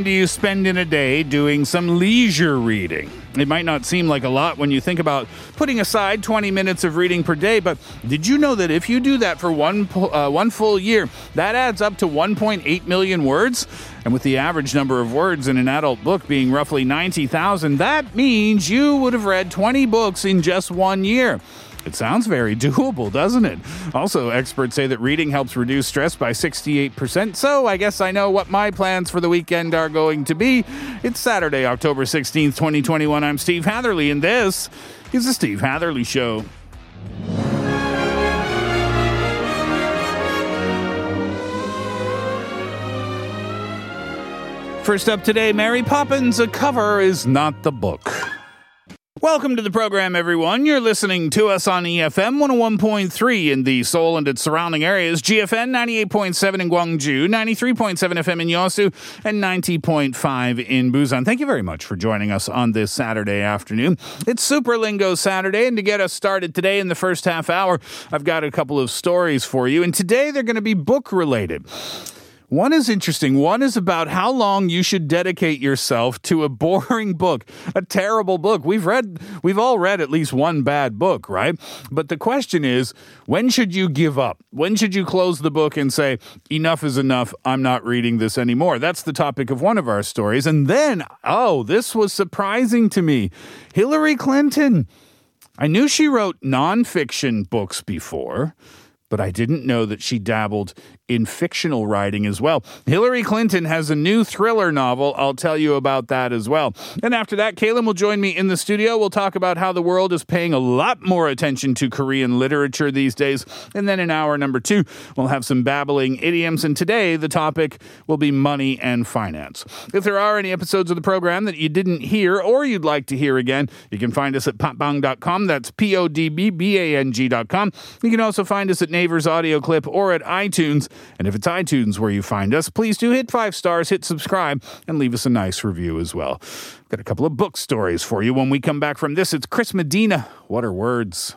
time do you spend in a day doing some leisure reading? It might not seem like a lot when you think about putting aside 20 minutes of reading per day, but did you know that if you do that for one uh, one full year, that adds up to 1.8 million words? And with the average number of words in an adult book being roughly 90,000, that means you would have read 20 books in just one year. It sounds very doable, doesn't it? Also, experts say that reading helps reduce stress by 68%. So I guess I know what my plans for the weekend are going to be. It's Saturday, October 16th, 2021. I'm Steve Hatherley, and this is The Steve Hatherley Show. First up today, Mary Poppins, a cover is not the book. Welcome to the program, everyone. You're listening to us on EFM 101.3 in the Seoul and its surrounding areas, GFN 98.7 in Gwangju, 93.7 FM in Yosu, and 90.5 in Busan. Thank you very much for joining us on this Saturday afternoon. It's Super Lingo Saturday, and to get us started today in the first half hour, I've got a couple of stories for you, and today they're going to be book related. One is interesting. One is about how long you should dedicate yourself to a boring book, a terrible book. We've read, we've all read at least one bad book, right? But the question is, when should you give up? When should you close the book and say, enough is enough? I'm not reading this anymore. That's the topic of one of our stories. And then, oh, this was surprising to me. Hillary Clinton. I knew she wrote nonfiction books before but I didn't know that she dabbled in fictional writing as well. Hillary Clinton has a new thriller novel. I'll tell you about that as well. And after that, Kaylin will join me in the studio. We'll talk about how the world is paying a lot more attention to Korean literature these days. And then in hour number two, we'll have some babbling idioms. And today, the topic will be money and finance. If there are any episodes of the program that you didn't hear or you'd like to hear again, you can find us at podbbang.com. That's P O D B B A N G.com. You can also find us at Naver's audio clip or at iTunes. And if it's iTunes where you find us, please do hit five stars, hit subscribe, and leave us a nice review as well. Got a couple of book stories for you when we come back from this. It's Chris Medina. What are words?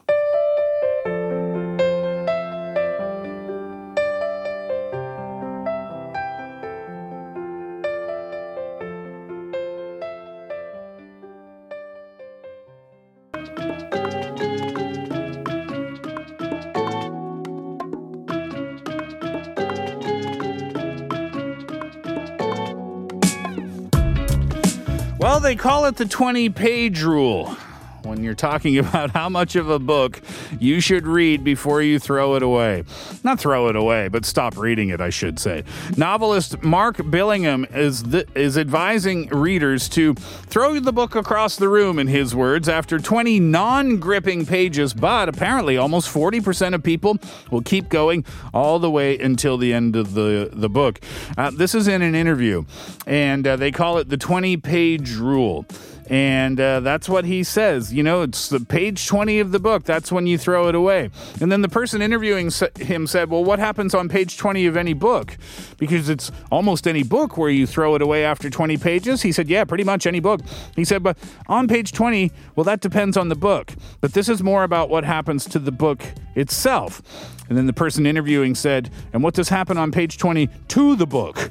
Call it the 20 page rule when you're talking about how much of a book you should read before you throw it away. Not throw it away, but stop reading it, I should say. Novelist Mark Billingham is, th- is advising readers to throw the book across the room, in his words, after 20 non gripping pages, but apparently almost 40% of people will keep going all the way until the end of the, the book. Uh, this is in an interview, and uh, they call it the 20 page rule. And uh, that's what he says. You know, it's the page 20 of the book. That's when you throw it away. And then the person interviewing him said, Well, what happens on page 20 of any book? Because it's almost any book where you throw it away after 20 pages. He said, Yeah, pretty much any book. He said, But on page 20, well, that depends on the book. But this is more about what happens to the book itself. And then the person interviewing said, And what does happen on page 20 to the book?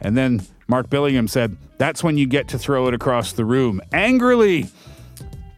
And then Mark Billingham said, That's when you get to throw it across the room angrily.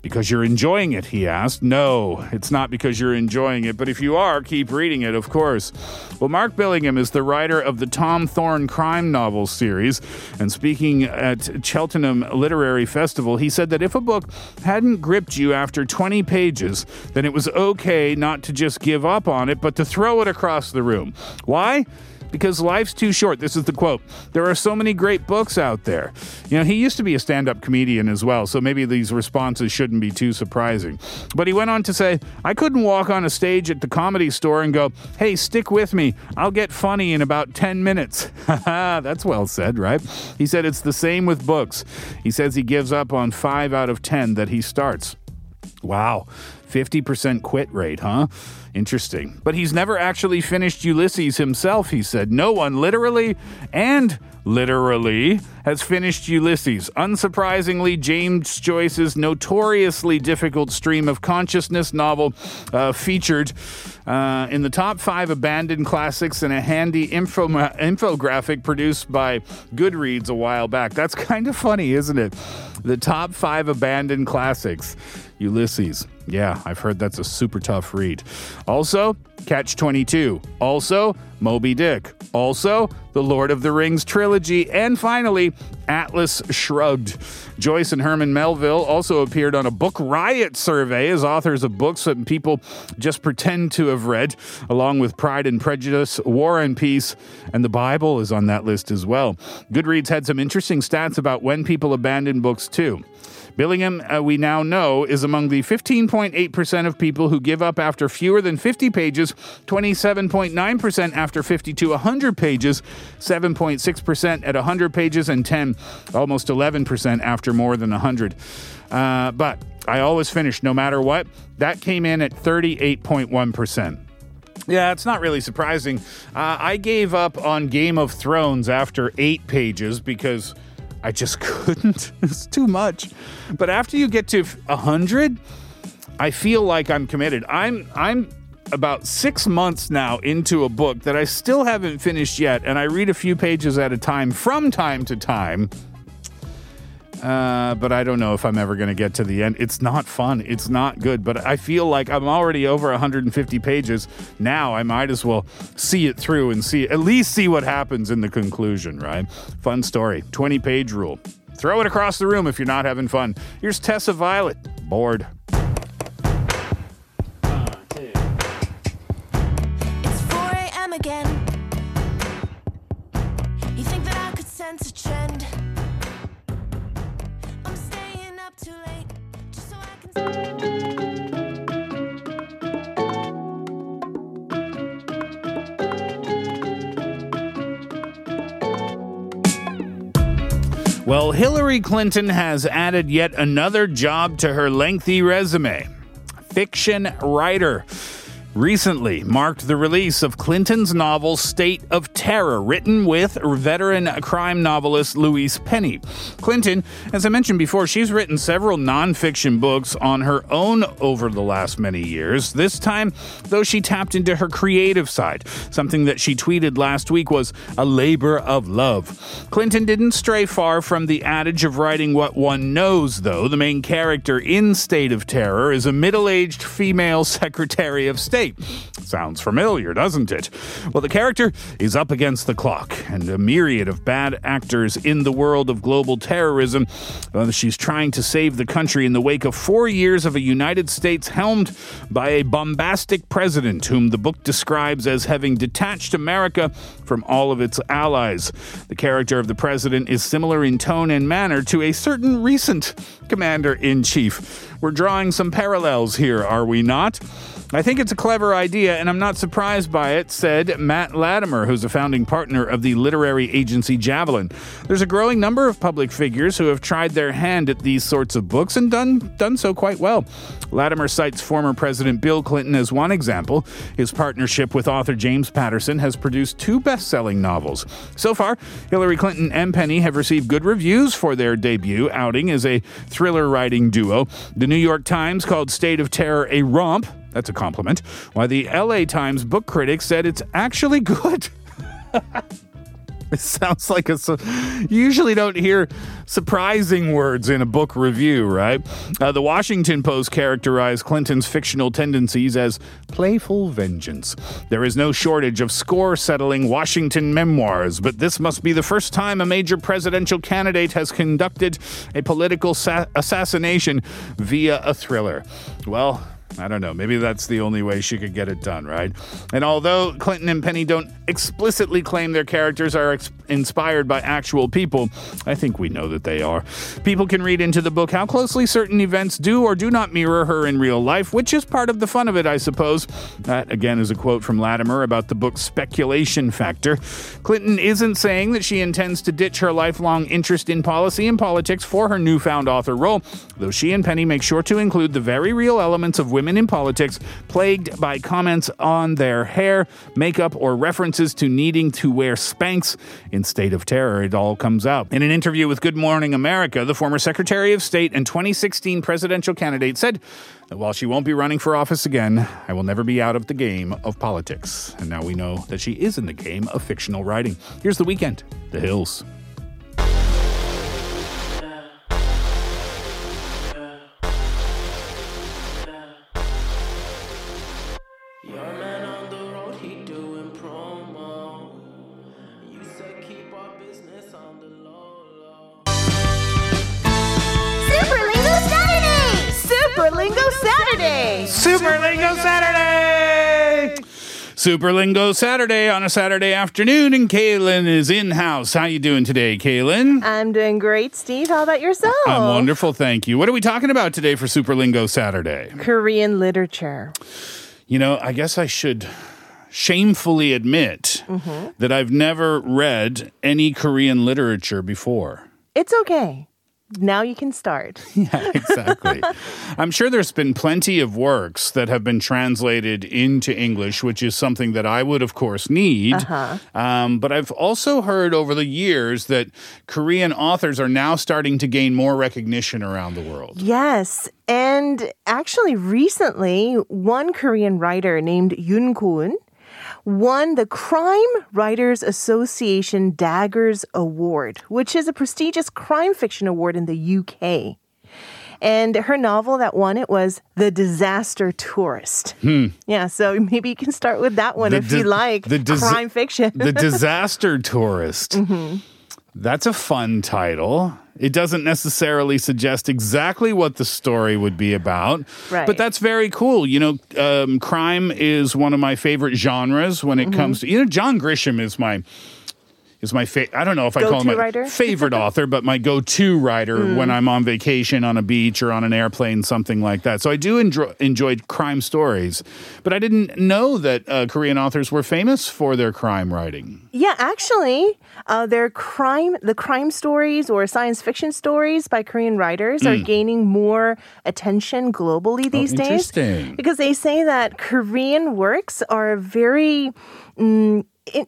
Because you're enjoying it, he asked. No, it's not because you're enjoying it, but if you are, keep reading it, of course. Well, Mark Billingham is the writer of the Tom Thorne crime novel series, and speaking at Cheltenham Literary Festival, he said that if a book hadn't gripped you after 20 pages, then it was okay not to just give up on it, but to throw it across the room. Why? Because life's too short. This is the quote. There are so many great books out there. You know, he used to be a stand up comedian as well, so maybe these responses shouldn't be too surprising. But he went on to say, I couldn't walk on a stage at the comedy store and go, hey, stick with me. I'll get funny in about 10 minutes. That's well said, right? He said it's the same with books. He says he gives up on five out of 10 that he starts. Wow. 50% quit rate, huh? Interesting. But he's never actually finished Ulysses himself, he said. No one literally and literally has finished Ulysses. Unsurprisingly, James Joyce's notoriously difficult stream of consciousness novel uh, featured uh, in the top five abandoned classics in a handy info- infographic produced by Goodreads a while back. That's kind of funny, isn't it? The top five abandoned classics. Ulysses. Yeah, I've heard that's a super tough read. Also, Catch 22. Also, Moby Dick. Also, The Lord of the Rings trilogy. And finally, Atlas Shrugged. Joyce and Herman Melville also appeared on a book riot survey as authors of books that people just pretend to have read, along with Pride and Prejudice, War and Peace, and the Bible is on that list as well. Goodreads had some interesting stats about when people abandon books, too. Billingham, uh, we now know, is among the 15.8% of people who give up after fewer than 50 pages, 27.9% after 50 to 100 pages, 7.6% at 100 pages, and 10, almost 11% after more than 100. Uh, but I always finish no matter what. That came in at 38.1%. Yeah, it's not really surprising. Uh, I gave up on Game of Thrones after eight pages because I just couldn't. it's too much. But after you get to a hundred, I feel like I'm committed. I'm I'm about six months now into a book that I still haven't finished yet, and I read a few pages at a time from time to time. Uh, but I don't know if I'm ever going to get to the end. It's not fun. It's not good. But I feel like I'm already over 150 pages. Now I might as well see it through and see at least see what happens in the conclusion, right? Fun story. 20 page rule. Throw it across the room if you're not having fun. Here's Tessa Violet. Bored. Clinton has added yet another job to her lengthy resume fiction writer. Recently marked the release of Clinton's novel State of Terror, written with veteran crime novelist Louise Penny. Clinton, as I mentioned before, she's written several nonfiction books on her own over the last many years. This time, though, she tapped into her creative side. Something that she tweeted last week was a labor of love. Clinton didn't stray far from the adage of writing what one knows, though. The main character in State of Terror is a middle aged female Secretary of State. Sounds familiar, doesn't it? Well, the character is up against the clock, and a myriad of bad actors in the world of global terrorism. She's trying to save the country in the wake of four years of a United States helmed by a bombastic president, whom the book describes as having detached America from all of its allies. The character of the president is similar in tone and manner to a certain recent commander in chief. We're drawing some parallels here, are we not? I think it's a clever idea, and I'm not surprised by it, said Matt Latimer, who's a founding partner of the literary agency Javelin. There's a growing number of public figures who have tried their hand at these sorts of books and done, done so quite well. Latimer cites former President Bill Clinton as one example. His partnership with author James Patterson has produced two best selling novels. So far, Hillary Clinton and Penny have received good reviews for their debut outing as a thriller writing duo. The New York Times called State of Terror a romp. That's a compliment. why the LA Times book critic said it's actually good. It sounds like a. You usually don't hear surprising words in a book review, right? Uh, the Washington Post characterized Clinton's fictional tendencies as playful vengeance. There is no shortage of score settling Washington memoirs, but this must be the first time a major presidential candidate has conducted a political sa- assassination via a thriller. Well, I don't know. Maybe that's the only way she could get it done, right? And although Clinton and Penny don't explicitly claim their characters are ex- inspired by actual people, I think we know that they are. People can read into the book how closely certain events do or do not mirror her in real life, which is part of the fun of it, I suppose. That, again, is a quote from Latimer about the book's speculation factor. Clinton isn't saying that she intends to ditch her lifelong interest in policy and politics for her newfound author role, though she and Penny make sure to include the very real elements of women in politics, plagued by comments on their hair, makeup, or references to needing to wear Spanx. In State of Terror, it all comes out. In an interview with Good Morning America, the former Secretary of State and 2016 presidential candidate said that while she won't be running for office again, I will never be out of the game of politics. And now we know that she is in the game of fictional writing. Here's the Weeknd The Hills. Superlingo Saturday on a Saturday afternoon, and Kaylin is in house. How you doing today, Kaylin? I'm doing great, Steve. How about yourself? I'm wonderful, thank you. What are we talking about today for Superlingo Saturday? Korean literature. You know, I guess I should shamefully admit mm-hmm. that I've never read any Korean literature before. It's okay. Now you can start. Yeah, exactly. I'm sure there's been plenty of works that have been translated into English, which is something that I would, of course, need. Um, but I've also heard over the years that Korean authors are now starting to gain more recognition around the world. Yes. And actually, recently, one Korean writer named Yun Ko-eun won the Crime Writers Association Daggers Award, which is a prestigious crime fiction award in the UK. And her novel that won it was The Disaster Tourist. Yeah, so maybe you can start with that one The if you like the disa- crime fiction. The Disaster Tourist. Mm-hmm. That's a fun title. It doesn't necessarily suggest exactly what the story would be about, Right. but that's very cool. You know, um, crime is one of my favorite genres when it Mm-hmm. comes to. You know, John Grisham is my is my favorite. I don't know if I call him my writer? favorite author, but my go-to writer Mm. when I'm on vacation on a beach or on an airplane, something like that. So I do enjoy enjoy crime stories, but I didn't know that uh, Korean authors were famous for their crime writing. Yeah, actually, uh, their crime, the crime stories or science fiction stories by Korean writers are gaining more attention globally these days. Hmm. Oh, interesting. Because they say that Korean works are very mm,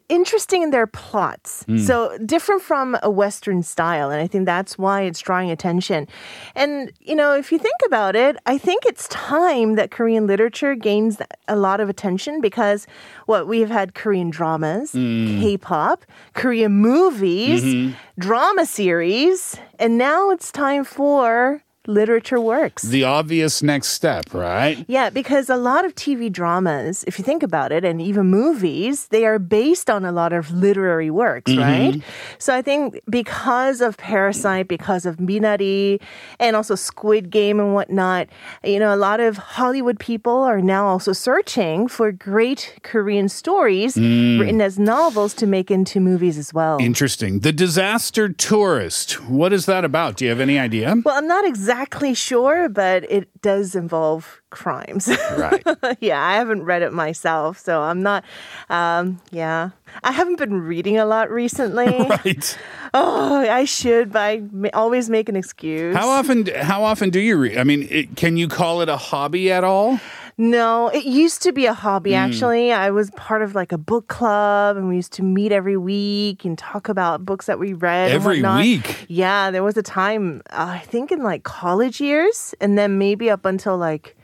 interesting in their plots. Hmm. So different from a Western style. And I think that's why it's drawing attention. And, you know, if you think about it, I think it's time that Korean literature gains a lot of attention because what we've had Korean dramas, Hmm. K-pop, Korean movies, Mm-hmm. drama series, and now it's time for literature works. The obvious next step, right? Yeah, because a lot of TV dramas, if you think about it, and even movies, they are based on a lot of literary works, mm-hmm. right? So I think because of Parasite, because of Minari, and also Squid Game and whatnot, you know, a lot of Hollywood people are now also searching for great Korean stories mm. written as novels to make into movies as well. Interesting. The Disaster Tourist. What is that about? Do you have any idea? well, I'm not exactly sure, but it does involve crimes. Right. yeah, I haven't read it myself, so I'm not. Um, yeah, I haven't been reading a lot recently. right. oh, I should, but I always make an excuse. How often? How often do you read? I mean, it, can you call it a hobby at all? No, it used to be a hobby. Hmm. Actually, I was part of like a book club, and we used to meet every week and talk about books that we read. and Every week? Yeah, there was a time uh, I think in like college years, and then maybe up until like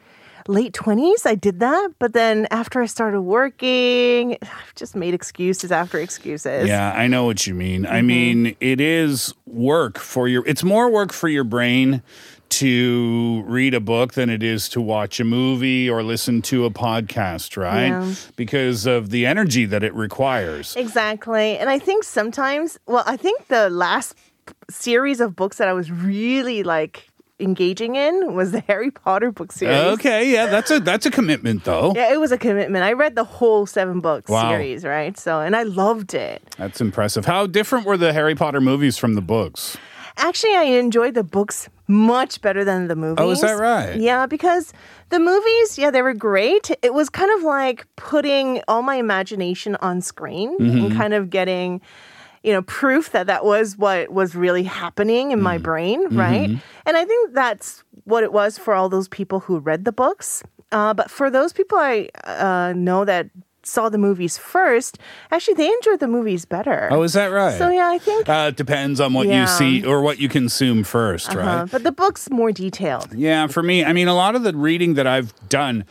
late 20s i did that but then after i started working i've just made excuses after excuses Yeah, I know what you mean. Mm-hmm. I mean, it is work for your. It's more work for your brain to read a book than it is to watch a movie or listen to a podcast, right? Yeah. Because of the energy that it requires. exactly and i think sometimes well i think the last series of books that i was really like engaging in was the Harry Potter book series. Okay, yeah, that's a that's a commitment though. Yeah, it was a commitment. I read the whole seven book Wow. series, right? So, and I loved it. That's impressive. How different were the Harry Potter movies from the books? Actually, I enjoyed the books much better than the movies. Oh, is that right? Yeah, because the movies, yeah, they were great. It was kind of like putting all my imagination on screen Mm-hmm. and kind of getting, you know, proof that that was what was really happening in my Mm-hmm. brain, right? And I think that's what it was for all those people who read the books. Uh, but for those people I uh, know that saw the movies first, actually, they enjoyed the movies better. Oh, is that right? So yeah, I think. Uh, it depends on what you see or what you consume 1st uh, right? but the book's more detailed. Yeah, for me, I mean, a lot of the reading that I've done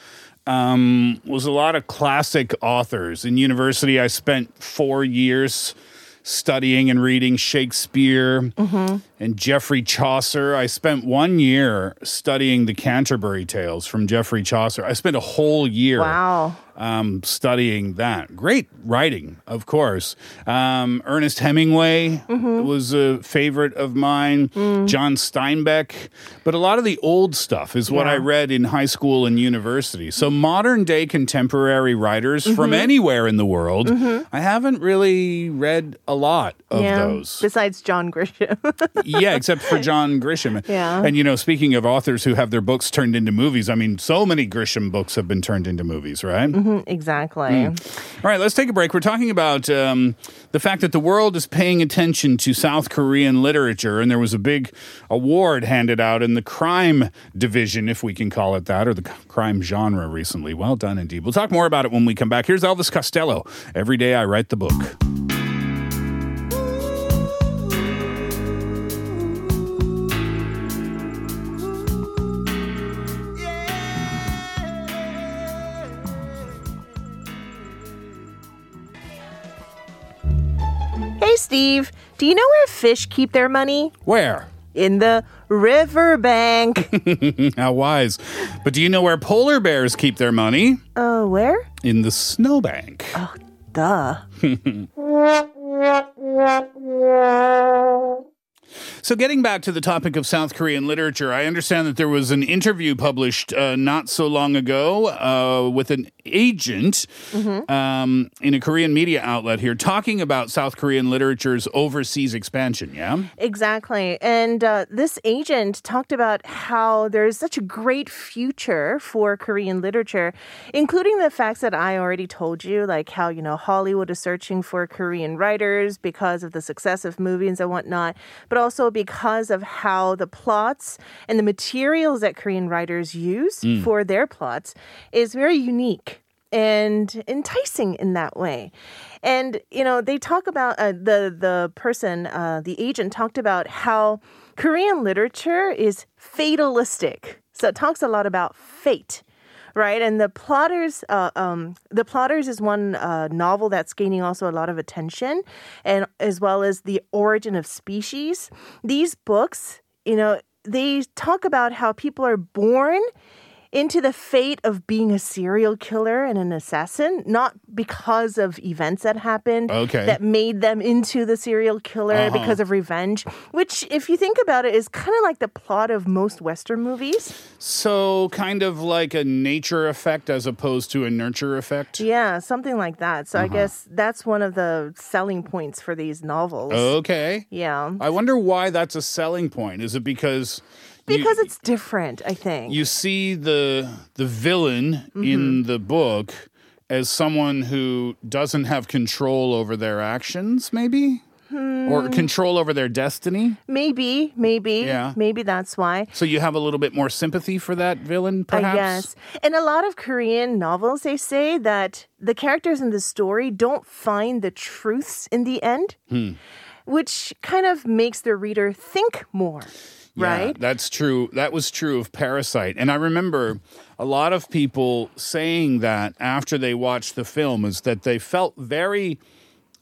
um, was a lot of classic authors. In university, I spent four years studying and reading Shakespeare and Geoffrey Chaucer. I spent one year studying the Canterbury Tales from Geoffrey Chaucer. I spent a whole year Wow. um, studying that. Great writing, of course. Um, Ernest Hemingway was a favorite of mine. John Steinbeck. But a lot of the old stuff is what I read in high school and university. So modern day contemporary writers from anywhere in the world, I haven't really read a lot of yeah. those. Besides John Grisham. yeah, except for John Grisham. Yeah. And you know, speaking of authors who have their books turned into movies, I mean, so many Grisham books have been turned into movies, right? exactly. All right, let's take a break. We're talking about um, the fact that the world is paying attention to South Korean literature, and there was a big award handed out in the crime division, if we can call it that, or the crime genre recently. Well done indeed. We'll talk more about it when we come back. Here's Elvis Costello. Every day I write the book. Steve, do you know where fish keep their money? Where? In the riverbank. How wise. But do you know where polar bears keep their money? uh, where? In the snowbank. Oh, duh. So, getting back to the topic of South Korean literature, I understand that there was an interview published uh, not so long ago uh, with an agent um, in a Korean media outlet here talking about South Korean literature's overseas expansion. Yeah. Exactly. And uh, this agent talked about how there's such a great future for Korean literature, including the facts that I already told you, like how, you know, Hollywood is searching for Korean writers because of the success of movies and whatnot, but also because of how the plots and the materials that Korean writers use for their plots is very unique and enticing in that way. And you know, they talk about uh, the the person, uh, the agent talked about how Korean literature is fatalistic. So it talks a lot about fate. Right, and the plotters, uh, um, the plotters is one uh, novel that's gaining also a lot of attention, and as well as the origin of species. These books, you know, they talk about how people are born into the fate of being a serial killer and an assassin, not because of events that happened Okay. that made them into the serial killer Uh-huh. because of revenge, which, if you think about it, is kind of like the plot of most Western movies. So, kind of like a nature effect as opposed to a nurture effect. Yeah, something like that. So I Uh-huh. guess that's one of the selling points for these novels. Okay. Yeah. I wonder why that's a selling point. Is it because you- Because it's different, I think. you see the the villain Mm-hmm. in the book as someone who doesn't have control over their actions maybe Hmm. or control over their destiny maybe, maybe, Yeah. maybe that's why. so you have a little bit more sympathy for that villain perhaps I guess. In a lot of Korean novels, they say that the characters in the story don't find the truths in the end, Hmm. Which kind of makes the reader think more, right? Yeah, that's true. That was true of Parasite. And I remember a lot of people saying that after they watched the film is that they felt very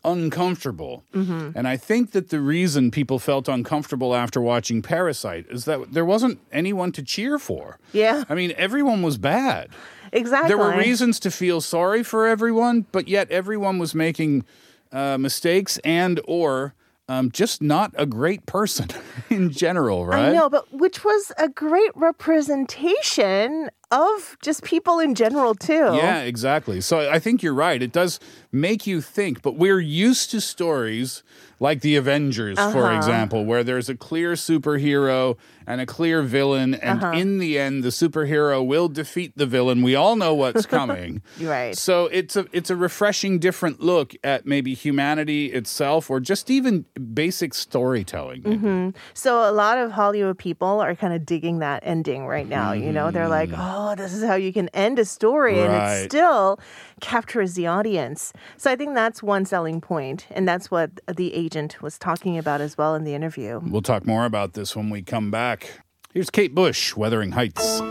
uncomfortable. Mm-hmm. And I think that the reason people felt uncomfortable after watching Parasite is that there wasn't anyone to cheer for. Yeah, I mean, everyone was bad. exactly. There were reasons to feel sorry for everyone, but yet everyone was making uh, mistakes and or um, just not a great person in general, right? I know, but which was a great representation of just people in general too. Yeah, exactly. So I think you're right. It does make you think, but we're used to stories like the Avengers, for Uh-huh. example, where there's a clear superhero and a clear villain, and Uh-huh. in the end, the superhero will defeat the villain. We all know what's coming. Right. So it's a it's a refreshing, different look at maybe humanity itself, or just even basic storytelling. Mm-hmm. So a lot of Hollywood people are kind of digging that ending right now. You know, they're like, "Oh, this is how you can end a story, and Mm. It still captures the audience." So I think that's one selling point, and that's what the agent was talking about as well in the interview. We'll talk more about this when we come back. Here's Kate Bush, Wuthering Heights.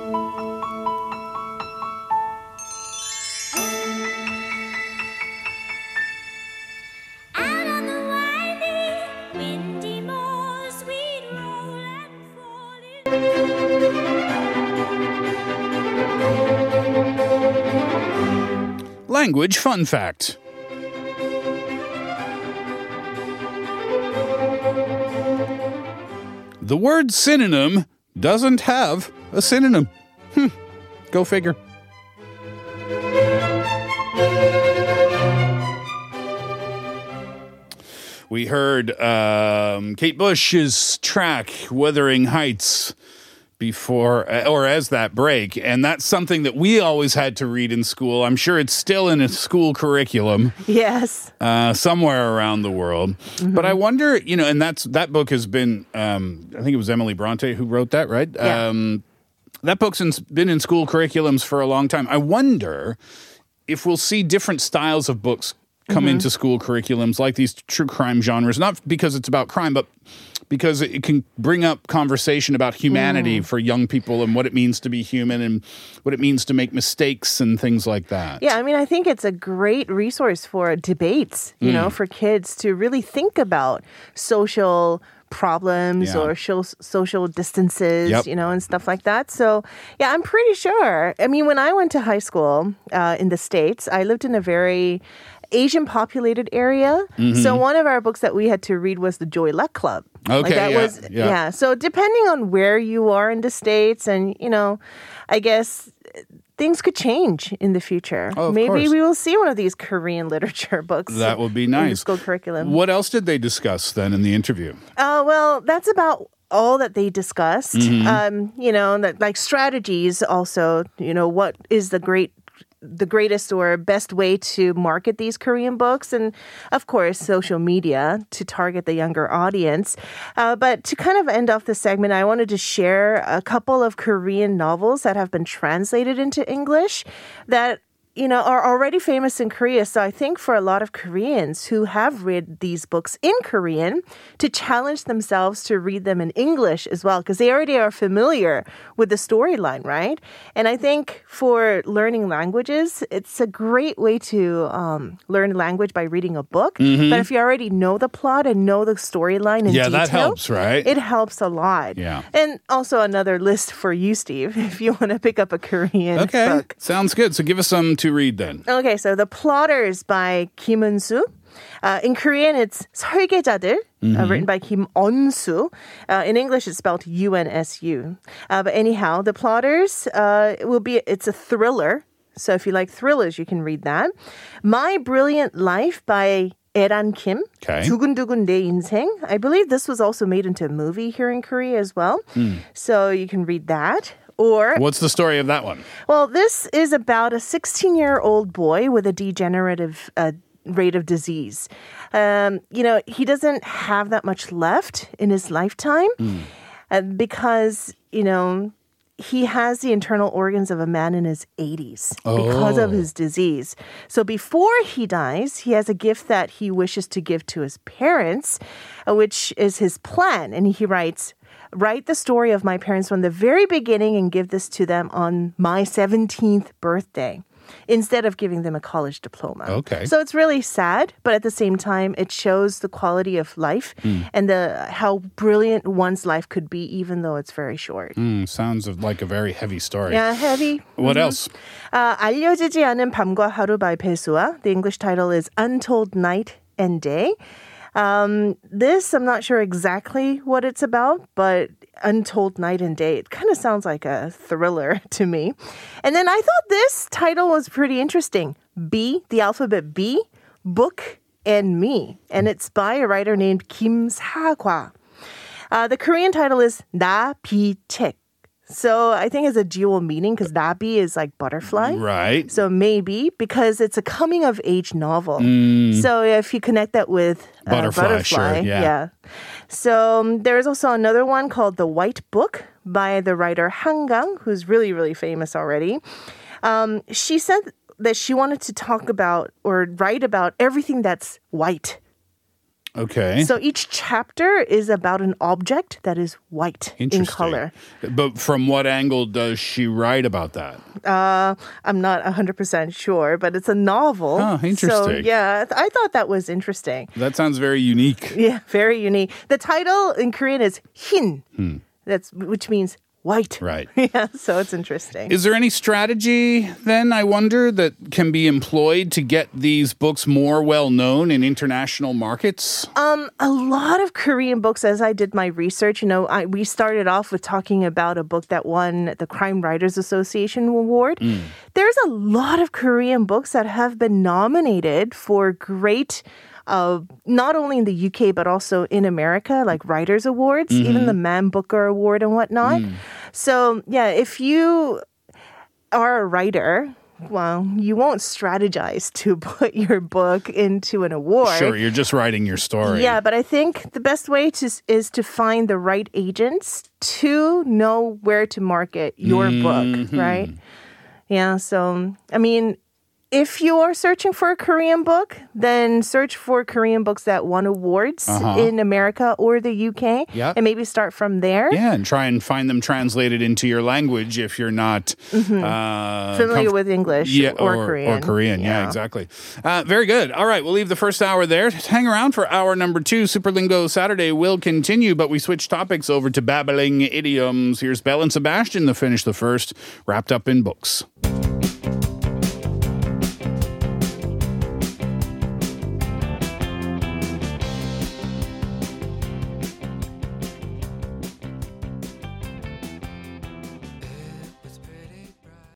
Out on the windy, windy moors, we'd roll and fall in. Language fun fact. The word synonym doesn't have a synonym. Hmm. Go figure. We heard um, Kate Bush's track, Wuthering Heights, before uh, or as that break. And that's something that we always had to read in school. I'm sure it's still in a school curriculum Yes. uh, somewhere around the world. But I wonder, you know, and that's that book has been, um, I think it was Emily Bronte who wrote that, right? Yeah. Um, that book's in, been in school curriculums for a long time. I wonder if we'll see different styles of books come into school curriculums, like these true crime genres, not because it's about crime, but because it can bring up conversation about humanity for young people and what it means to be human and what it means to make mistakes and things like that. Yeah, I mean, I think it's a great resource for debates, you Mm. know, for kids to really think about social problems Yeah. or sho- social distances, Yep. you know, and stuff like that. So, yeah, I'm pretty sure. I mean, when I went to high school uh, in the States, I lived in a very Asian populated area. Mm-hmm. So, one of our books that we had to read was the Joy Luck Club. Okay, that yeah, was, yeah. So, depending on where you are in the States, and, you know, I guess things could change in the future. Oh, Maybe course. we will see one of these Korean literature books. That would be nice. school curriculum. What else did they discuss then in the interview? Uh, well, that's about all that they discussed. Mm-hmm. Um, you know, that like strategies also. You know, what is the great the greatest or best way to market these Korean books, and of course, social media to target the younger audience. Uh, but to kind of end off the segment, I wanted to share a couple of Korean novels that have been translated into English that you know, are already famous in Korea. So I think for a lot of Koreans who have read these books in Korean to challenge themselves to read them in English as well, because they already are familiar with the storyline, right? And I think for learning languages, it's a great way to um, learn language by reading a book. But if you already know the plot and know the storyline in Mm-hmm. Yeah, detail, that helps, right? It helps a lot. Yeah. And also another list for you, Steve, if you want to pick up a Korean Okay, book. sounds good. So give us some to read then. Okay, so The Plotters by Kim Eun-soo. Uh, in Korean, it's 설계자들, uh, mm-hmm. uh, written by Kim Un-su. Uh, in English, it's spelled U N S U. Uh, but anyhow, The Plotters uh, will be. It's a thriller. So if you like thrillers, you can read that. My Brilliant Life by Ae-ran Kim. Okay. 인생. I believe this was also made into a movie here in Korea as well. Mm. So you can read that. Or What's the story of that one? well, this is about a 16 year old boy with a degenerative uh, rate of disease. Um, you know, he doesn't have that much left in his lifetime uh, because, you know, he has the internal organs of a man in his 80s because of Oh. his disease. So before he dies, he has a gift that he wishes to give to his parents, uh, which is his plan. And he writes, write the story of my parents from the very beginning and give this to them on my 17th birthday instead of giving them a college diploma. Okay. So it's really sad, but at the same time, it shows the quality of life mm. and the how brilliant one's life could be, even though it's very short. Mm, sounds like a very heavy story. Yeah, heavy. What mm-hmm. else? Uh, 알려지지 않은 밤과 하루 by Bae Suah. The English title is Untold Night and Day. This, I'm not sure exactly what it's about, but Untold Night and Day, it kind of sounds like a thriller to me. And then I thought this title was pretty interesting B, the alphabet B, Book and Me. And it's by a writer named Kim Sagwa. Uh, the Korean title is Na Bi Chek. So I think it's a dual meaning because nabi is like butterfly. Right. So maybe because it's a coming of age novel. Mm. So if you connect that with uh, Butterfly, sure, butterfly, yeah. So um, there's also another one called The White Book by the writer Han Gang, who's really really famous already. Um, she said that she wanted to talk about or write about everything that's white. Okay. So each chapter is about an object that is white in color. But from what angle does she write about that? Uh, I'm not 100% sure, but it's a novel. Oh, So, interesting. yeah, I thought that was interesting. That sounds very unique. Yeah, very unique. The title in Korean is Hin. Hmm. That's which means white. Right. Yeah, so it's interesting. Is there any strategy then, I wonder, that can be employed to get these books more well known in international markets? Um, a lot of Korean books, as I did my research, you know, I, we started off with talking about a book that won the Crime Writers Association Award. There's a lot of Korean books that have been nominated for great. Uh, not only in the UK but also in America, like Writers Awards, even the Man Booker Award and whatnot. So yeah, if you are a writer, well, you won't strategize to put your book into an award. Sure, you're just writing your story. Yeah, but I think the best way to is to find the right agents to know where to market your book, Mm-hmm. right? Yeah, so I mean, if you are searching for a Korean book, then search for Korean books that won awards in America or the UK, Yep. and maybe start from there. Yeah, and try and find them translated into your language if you're not uh, Mm-hmm. Familiar comf- with English yeah, or, Korean. Or Korean, yeah, exactly. Uh, very good. All right, we'll leave the first hour there. Hang around for hour number two. Superlingo Saturday will continue, but we switch topics over to babbling idioms. Here's Belle and Sebastian to finish the first, wrapped up in books.